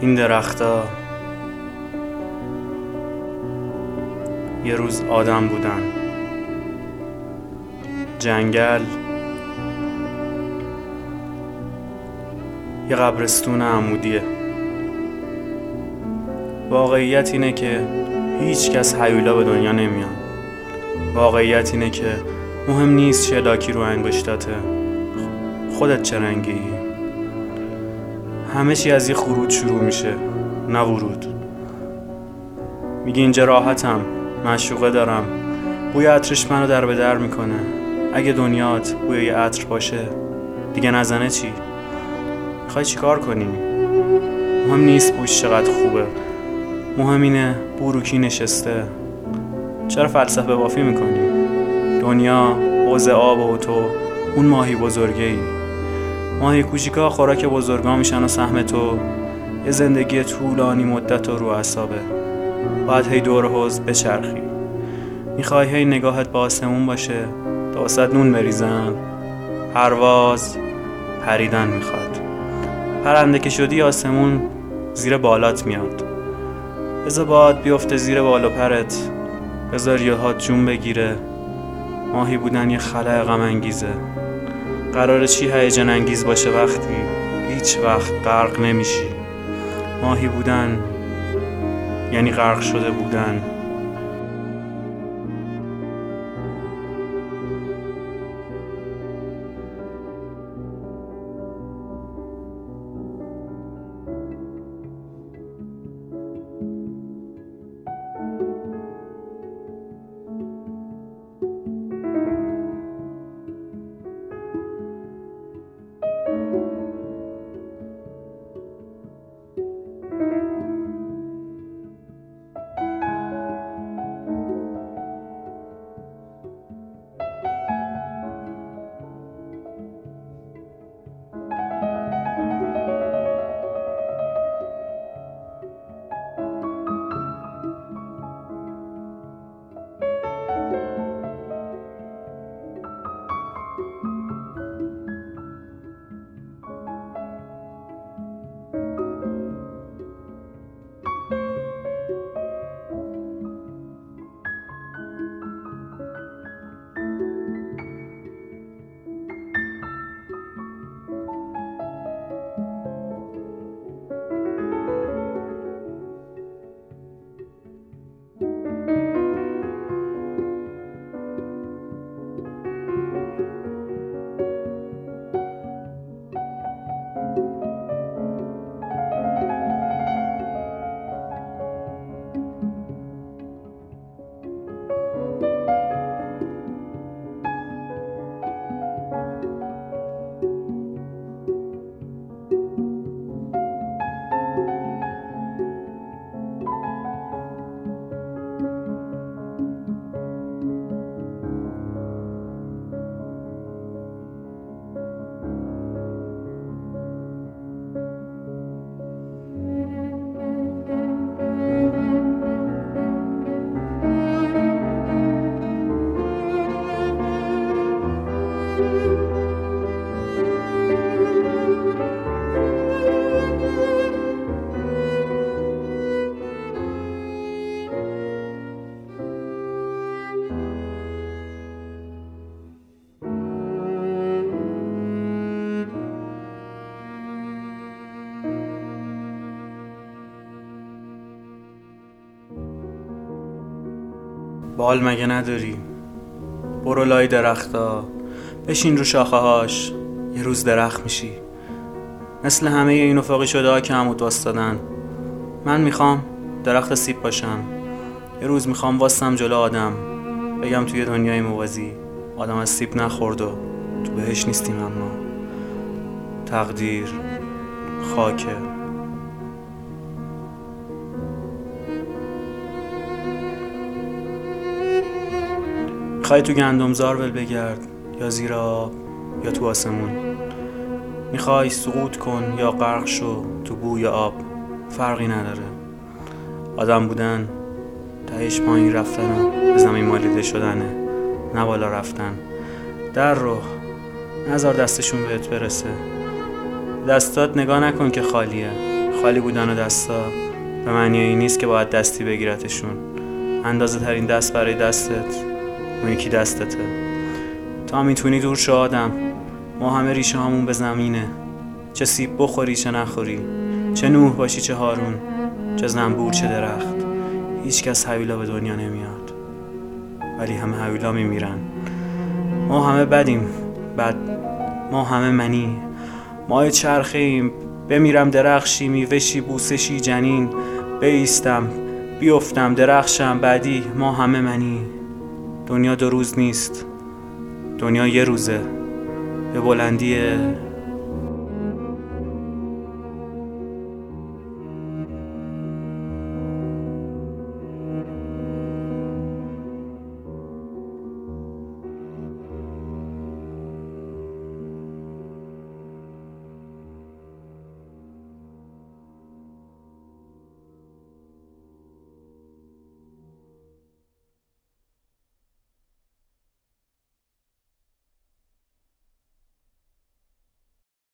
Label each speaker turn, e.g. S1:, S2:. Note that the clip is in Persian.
S1: این درختها یه روز آدم بودن. جنگل یه قبرستون عمودیه. واقعیت اینه که هیچ کس حیولا به دنیا نمیان واقعیت اینه که مهم نیست چه لاکی رو انگشتاته. خودت چه رنگی؟ همه چی از یه خروج شروع میشه. نه ورود. میگه اینجا راحتم مشوقه دارم. بوی عطرش منو در به در می‌کنه. اگه دنیات بوی عطر باشه دیگه نزنه چی؟ می‌خوای چیکار کنی؟ مهم نیست بوش چقدر خوبه. مهم اینه بروکی نشسته. چرا فلسفه بافی می‌کنی؟ دنیا حوز آب و تو اون ماهی بزرگه ای ماهی کوچیکا خوراک بزرگا میشن و سهم تو. یه زندگی طولانی مدت و رو اصابه باید هی دور حوز بچرخی. می‌خوای هی نگاهت با آسمون باشه تا واسط نون بریزن. پرواز پریدن می‌خواد. پرنده که شدی آسمون زیر بالات میاد. بذار باد بیفته زیر بال و پرت. بذار یهات جون بگیره. ماهی بودن یه خلع غم انگیزه قرار چی هیجان انگیز باشه وقتی هیچ وقت غرق نمیشی؟ ماهی بودن یعنی غرق شده بودن. بال مگه نداری؟ برو لای درختا. بشین رو شاخه هاش یه روز درخت میشی. مثل همه این افاقی شده ها که عمود واستادن من می‌خوام درخت سیب باشم یه روز می‌خوام واستم جلو آدم. بگم توی دنیای موازی آدم از سیب نخورد و تو بهش نیستیم اما. تقدیر خاکه می‌خوای تو گندمزار ول بگرد. یا زیر آب یا تو آسمون. می‌خوای سقوط کن یا غرق شو تو بوی آب فرقی نداره. آدم بودن تهش پایین رفتن به زمین مالیده شدنه نه بالا رفتن. در رو نزار دستشون بهت برسه. دستات نگاه نکن که خالیه. خالی بودن و دستا به معنی این نیست که باید دستی بگیرتشون. اندازه ترین دست برای دستت اون یکی دستته. تا می‌تونی دور شو آدم. ما همه ریشه همون به زمینه. چه سیب بخوری چه نخوری. چه نوح باشی چه هارون. چه زنبور چه درخت. هیچ کس حویلا به دنیا نمیاد. ولی همه حویلا میمیرن. ما همه بدیم. بد ما همه منی. ما چرخه ایم بمیرم درخشی میوشی بوسشی جنین. بیستم. بیفتم درخشم بعدی. ما همه منی. دنیا دو روز نیست. دنیا یه روزه. به بلندی